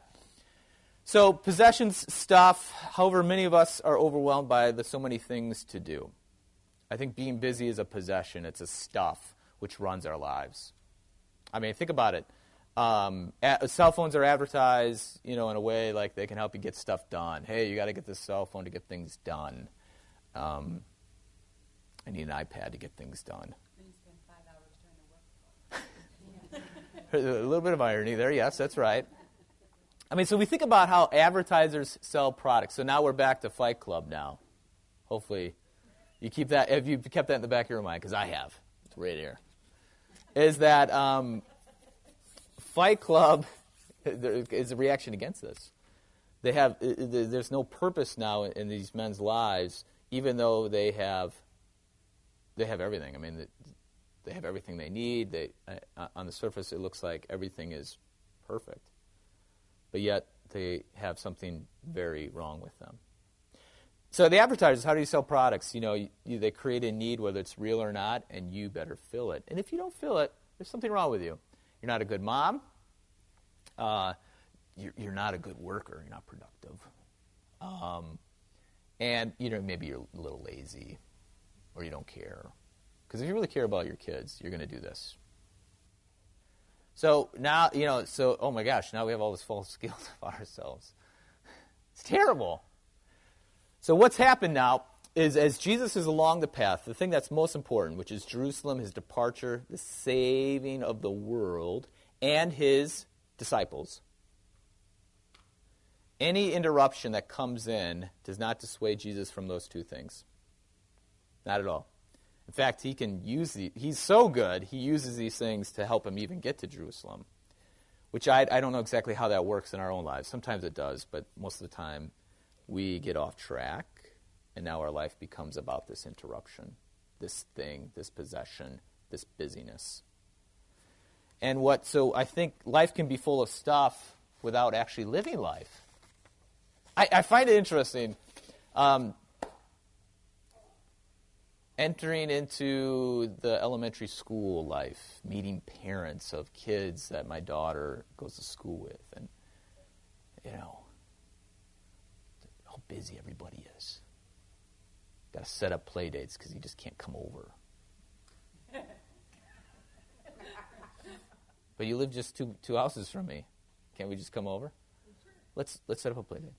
So, possessions, stuff, however, many of us are overwhelmed by the so many things to do. I think being busy is a possession, it's a stuff which runs our lives. I mean, think about it. Um, cell phones are advertised, you know, in a way like they can help you get stuff done. Hey, you got to get this cell phone to get things done. Um, I need an iPad to get things done. [LAUGHS] a little bit of irony there. Yes, that's right. I mean, so we think about how advertisers sell products. So now we're back to Fight Club now. Hopefully, you keep that. If you kept that in the back of your mind, because I have, it's right here. Is that um, Fight Club [LAUGHS] is a reaction against this? They have. There's no purpose now in these men's lives, even though they have. They have everything. I mean, they have everything they need. They, uh, on the surface, it looks like everything is perfect. But yet, they have something very wrong with them. So the advertisers, how do you sell products? You know, you, you, they create a need, whether it's real or not, and you better fill it. And if you don't fill it, there's something wrong with you. You're not a good mom. Uh, you're, you're, not a good worker. You're not productive. Um, and you know, maybe you're a little lazy, or you don't care, because if you really care about your kids, you're going to do this. So now, you know, so, oh my gosh, now we have all this false guilt of ourselves. It's terrible. So what's happened now is as Jesus is along the path, the thing that's most important, which is Jerusalem, his departure, the saving of the world, and his disciples. Any interruption that comes in does not dissuade Jesus from those two things. Not at all. In fact, he can use the, he's so good, he uses these things to help him even get to Jerusalem. Which I, I don't know exactly how that works in our own lives. Sometimes it does, but most of the time we get off track, and now our life becomes about this interruption, this thing, this possession, this busyness. And what, so I think life can be full of stuff without actually living life. I, I find it interesting. Um, entering into the elementary school life, meeting parents of kids that my daughter goes to school with, and, you know, how busy everybody is. Got to set up play dates because you just can't come over. [LAUGHS] but you live just two, two houses from me. Can't we just come over? Let's, let's set up a play date.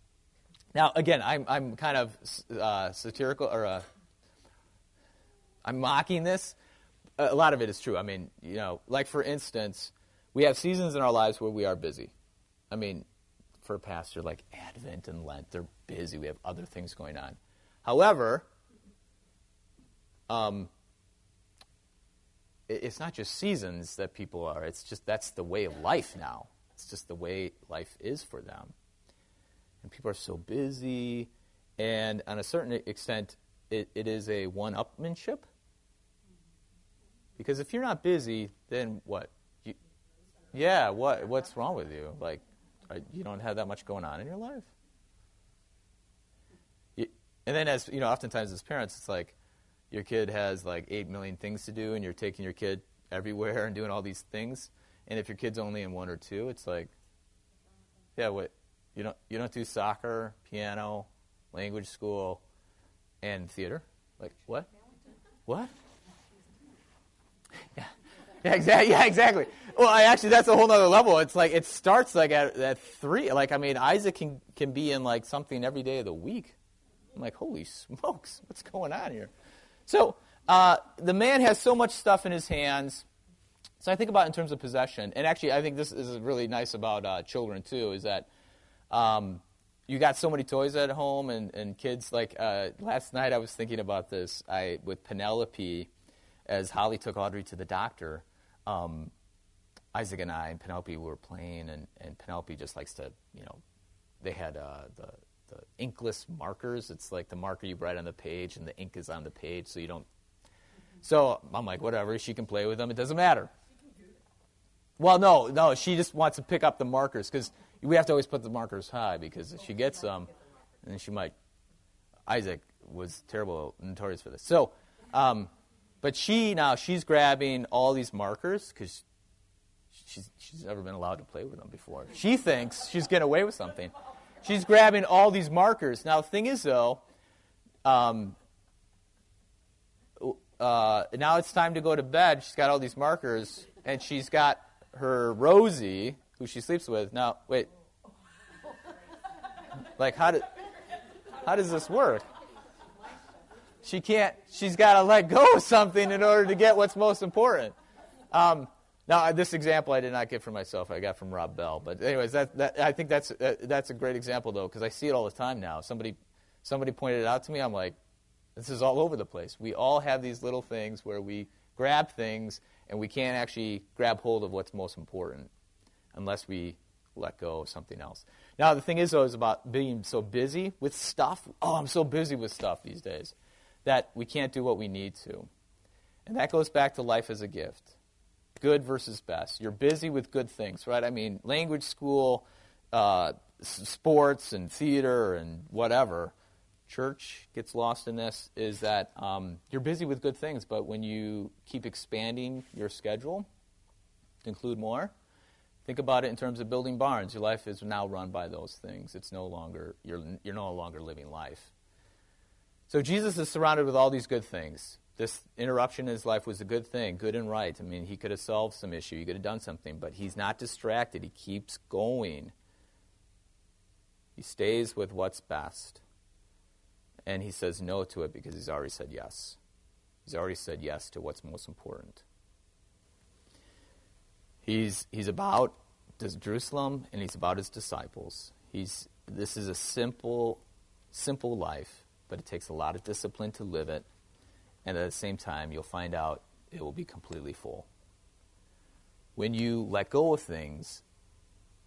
Now, again, I'm, I'm kind of uh, satirical or uh, I'm mocking this. A lot of it is true. I mean, you know, like for instance, we have seasons in our lives where we are busy. I mean, for a pastor like Advent and Lent, they're busy. We have other things going on. However, um, it's not just seasons that people are. It's just that's the way of life now. It's just the way life is for them. And people are so busy, and on a certain extent, it, it is a one-upmanship. Because if you're not busy, then what? You, yeah, what what's wrong with you? Like, you don't have that much going on in your life. And then, as you know, oftentimes as parents, it's like your kid has like eight million things to do, and you're taking your kid everywhere and doing all these things. And if your kid's only in one or two, it's like, yeah, what? You don't you don't do soccer, piano, language school, and theater? Like what? What? Yeah. Exactly. [LAUGHS] Yeah, exactly. Well, I actually that's a whole other level. It's like it starts like at, at three. Like I mean, Isaac can can be in like something every day of the week. I'm like, holy smokes, [LAUGHS] what's going on here? So uh, the man has so much stuff in his hands. So I think about in terms of possession, and actually, I think this is really nice about uh, children too. Is that um, you got so many toys at home and, and kids like uh, last night i was thinking about this i with penelope as holly took audrey to the doctor um, isaac and i and penelope were playing and, and penelope just likes to you know they had uh, the, the inkless markers it's like the marker you write on the page and the ink is on the page so you don't so i'm like whatever she can play with them it doesn't matter well no no she just wants to pick up the markers because we have to always put the markers high because if she gets them, then she might. Isaac was terrible, notorious for this. So, um, but she now she's grabbing all these markers because she's she's never been allowed to play with them before. She thinks she's getting away with something. She's grabbing all these markers. Now the thing is though, um, uh, now it's time to go to bed. She's got all these markers, and she's got her Rosie, who she sleeps with. Now, wait. Like, how, do, how does this work? She can't, she's got to let go of something in order to get what's most important. Um, now, this example I did not get from myself. I got from Rob Bell. But anyways, that, that, I think that's, uh, that's a great example, though, because I see it all the time now. Somebody, somebody pointed it out to me. I'm like, this is all over the place. We all have these little things where we grab things and we can't actually grab hold of what's most important unless we let go of something else. Now, the thing is, though, is about being so busy with stuff. Oh, I'm so busy with stuff these days that we can't do what we need to. And that goes back to life as a gift good versus best. You're busy with good things, right? I mean, language school, uh, sports, and theater, and whatever. Church gets lost in this is that um, you're busy with good things, but when you keep expanding your schedule to include more, Think about it in terms of building barns. Your life is now run by those things. It's no longer you're you're no longer living life. So Jesus is surrounded with all these good things. This interruption in his life was a good thing, good and right. I mean, he could have solved some issue, he could have done something, but he's not distracted. He keeps going. He stays with what's best. And he says no to it because he's already said yes. He's already said yes to what's most important. He's, he's about Jerusalem and he's about his disciples. He's, this is a simple, simple life, but it takes a lot of discipline to live it. And at the same time, you'll find out it will be completely full. When you let go of things,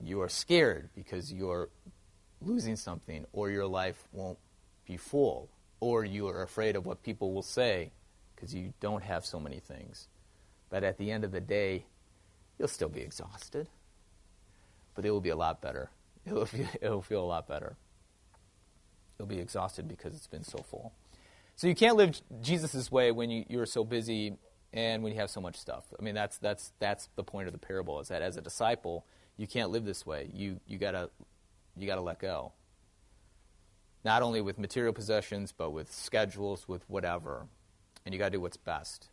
you are scared because you're losing something, or your life won't be full, or you are afraid of what people will say because you don't have so many things. But at the end of the day, you'll still be exhausted, but it will be a lot better. It will, [LAUGHS] feel, it will feel a lot better. You'll be exhausted because it's been so full. So you can't live Jesus' way when you, you're so busy and when you have so much stuff. I mean, that's, that's, that's the point of the parable, is that as a disciple, you can't live this way. You, you gotta, you gotta let go. Not only with material possessions, but with schedules, with whatever. And you gotta do what's best.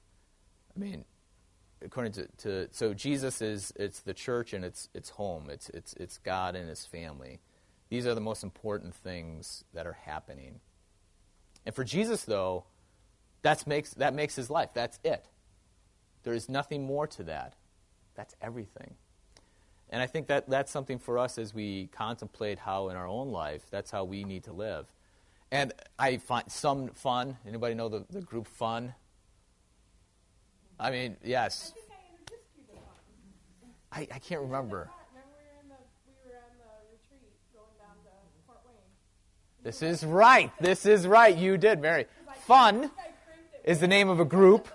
I mean, according to, to so Jesus is it's the church and it's it's home. It's it's it's God and his family. These are the most important things that are happening. And for Jesus though, that's makes that makes his life. That's it. There is nothing more to that. That's everything. And I think that that's something for us as we contemplate how in our own life, that's how we need to live. And I find some fun. Anybody know the, the group fun? I mean, yes. I think I introduced you to one. I, I can't remember. Remember we were in the we were on the retreat going down to Fort Wayne. This is right. This is right. You did, Mary. Fun is the name of a group,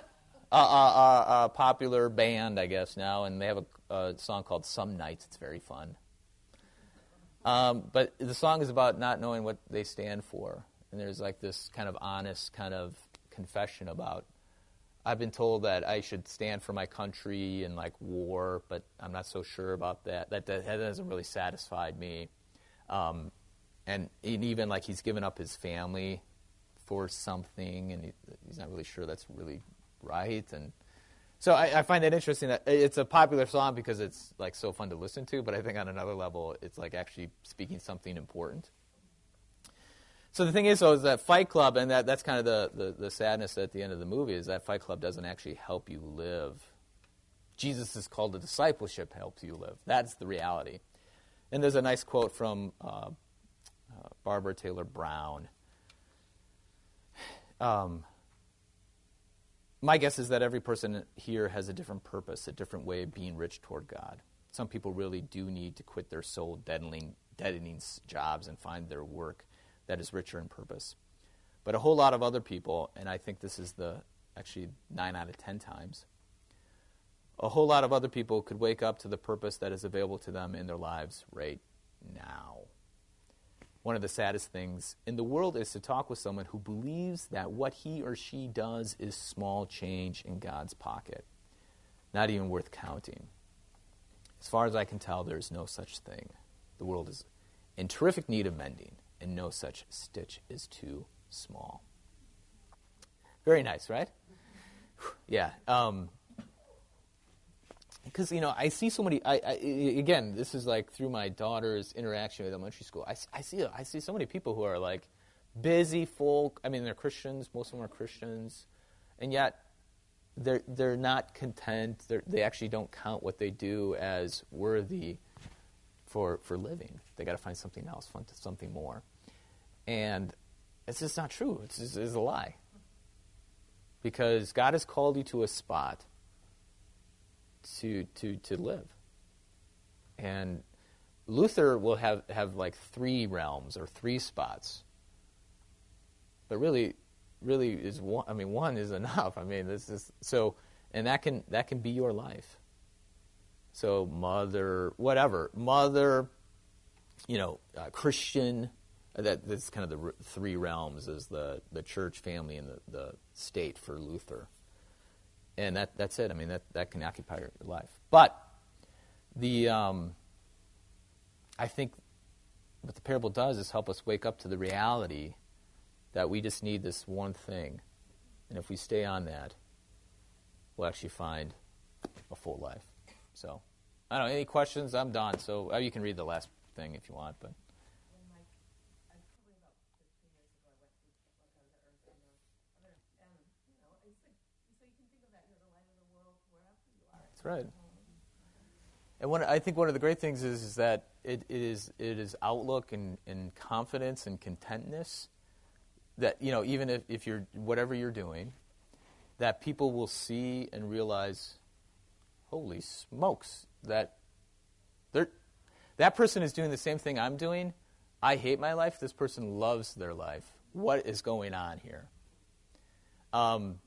a popular band, I guess now, and they have a, a song called "Some Nights." It's very fun. Um, but the song is about not knowing what they stand for, and there's like this kind of honest kind of confession about. I've been told that I should stand for my country and like war, but I'm not so sure about that. That, that hasn't really satisfied me. Um, and, even like he's given up his family for something, and he, he's not really sure that's really right. And so I, I find it interesting that it's a popular song because it's like so fun to listen to, but I think on another level, it's like actually speaking something important. So the thing is, though, is that Fight Club, and that, that's kind of the, the, the sadness at the end of the movie, is that Fight Club doesn't actually help you live. Jesus is called to discipleship helps you live. That's the reality. And there's a nice quote from uh, Barbara Taylor Brown. Um, my guess is that every person here has a different purpose, a different way of being rich toward God. Some people really do need to quit their soul deadening, deadening jobs and find their work that is richer in purpose. But a whole lot of other people, and I think this is the actually nine out of ten times, a whole lot of other people could wake up to the purpose that is available to them in their lives right now. One of the saddest things in the world is to talk with someone who believes that what he or she does is small change in God's pocket, not even worth counting. As far as I can tell, there is no such thing. The world is in terrific need of mending and no such stitch is too small. Very nice, right? Yeah. Um, because you know I see so many. I, I, again, this is like through my daughter's interaction with elementary school. I, I see I see so many people who are like busy folk. I mean, they're Christians. Most of them are Christians, and yet they're they're not content. They're, they actually don't count what they do as worthy for for living. They got to find something else, find something more. And it's just not true. It's, just, it's a lie. Because God has called you to a spot to, to, to live. And Luther will have, have like three realms or three spots. But really, really is one, I mean, one is enough. I mean, this is, so, and that can, that can be your life. So, mother, whatever, mother, you know, uh, Christian, that that's kind of the three realms is the, the church family and the, the state for Luther. And that, that's it. I mean, that, that can occupy your life. But the, um, I think what the parable does is help us wake up to the reality that we just need this one thing. And if we stay on that, we'll actually find a full life. So, I don't know. Any questions? I'm done. So, oh, you can read the last thing if you want. But When my, I probably about 15 years ago, I went through what That's right. And one, I think one of the great things is, is that it, it is it is outlook and, and confidence and contentness that you know even if, if you're whatever you're doing, that people will see and realize, holy smokes, that they're, that person is doing the same thing I'm doing. I hate my life. This person loves their life. What is going on here? Um,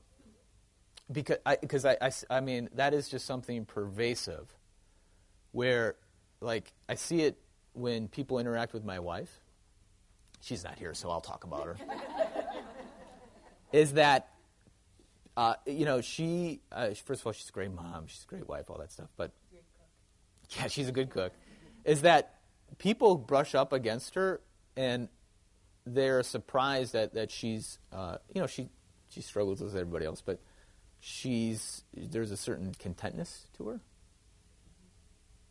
because I, because I, I, I mean that is just something pervasive where like I see it when people interact with my wife. She's not here, so I'll talk about her. is that uh, you know she uh, first of all she's a great mom, she's a great wife, all that stuff, but yeah, she's a good cook. Is that people brush up against her and they're surprised that that she's uh, you know she she struggles with everybody else, but she's there's a certain contentness to her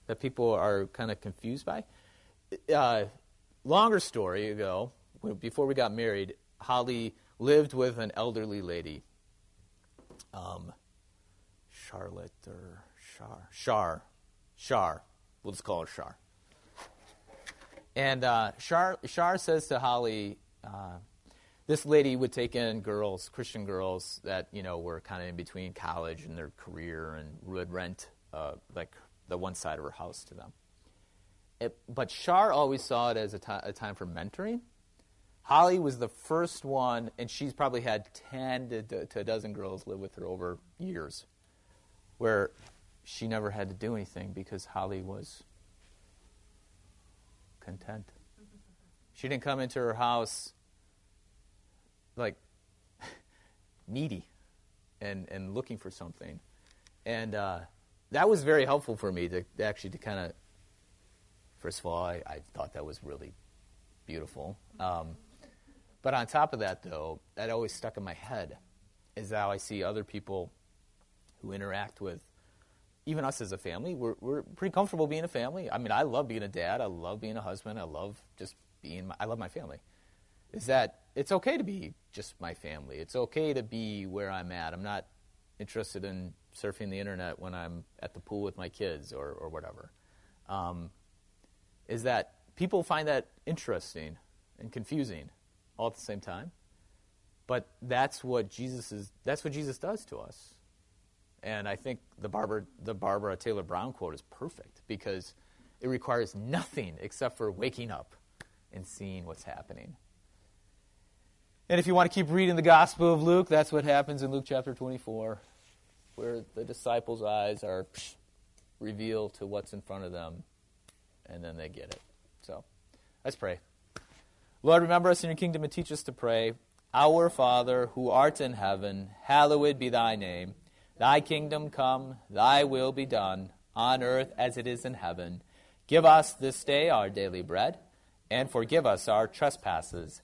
that people are kind of confused by. Uh, longer story ago, before we got married, Holly lived with an elderly lady, um, Charlotte or Char, Char, Char. We'll just call her Char. And uh, Char, Char says to Holly, uh, this lady would take in girls, Christian girls that you know were kind of in between college and their career, and would rent uh, like the one side of her house to them. It, but Shar always saw it as a, t- a time for mentoring. Holly was the first one, and she's probably had 10 to, to a dozen girls live with her over years, where she never had to do anything because Holly was content. She didn't come into her house like [LAUGHS] needy and, and looking for something. And uh, that was very helpful for me to actually to kind of first of all I, I, thought that was really beautiful. Um, but on top of that though that always stuck in my head is how i see other people who interact with even us as a family. We're, we're pretty comfortable being a family. I mean i love being a dad. I love being a husband. I love just being my, i love my family. Is that it's okay to be just my family it's okay to be where i'm at i'm not interested in surfing the internet when I'm at the pool with my kids or, or whatever. Um, is that people find that interesting and confusing all at the same time. But that's what Jesus is. That's what Jesus does to us. And I think the Barbara, the Barbara Taylor Brown quote is perfect because it requires nothing except for waking up and seeing what's happening. And if you want to keep reading the Gospel of Luke, that's what happens in Luke chapter 24 where the disciples' eyes are revealed to what's in front of them, and then they get it. So let's pray. Lord, remember us in your kingdom and teach us to pray. Our Father, who art in heaven, hallowed be thy name. Thy kingdom come, thy will be done, on earth as it is in heaven. Give us this day our daily bread, and forgive us our trespasses,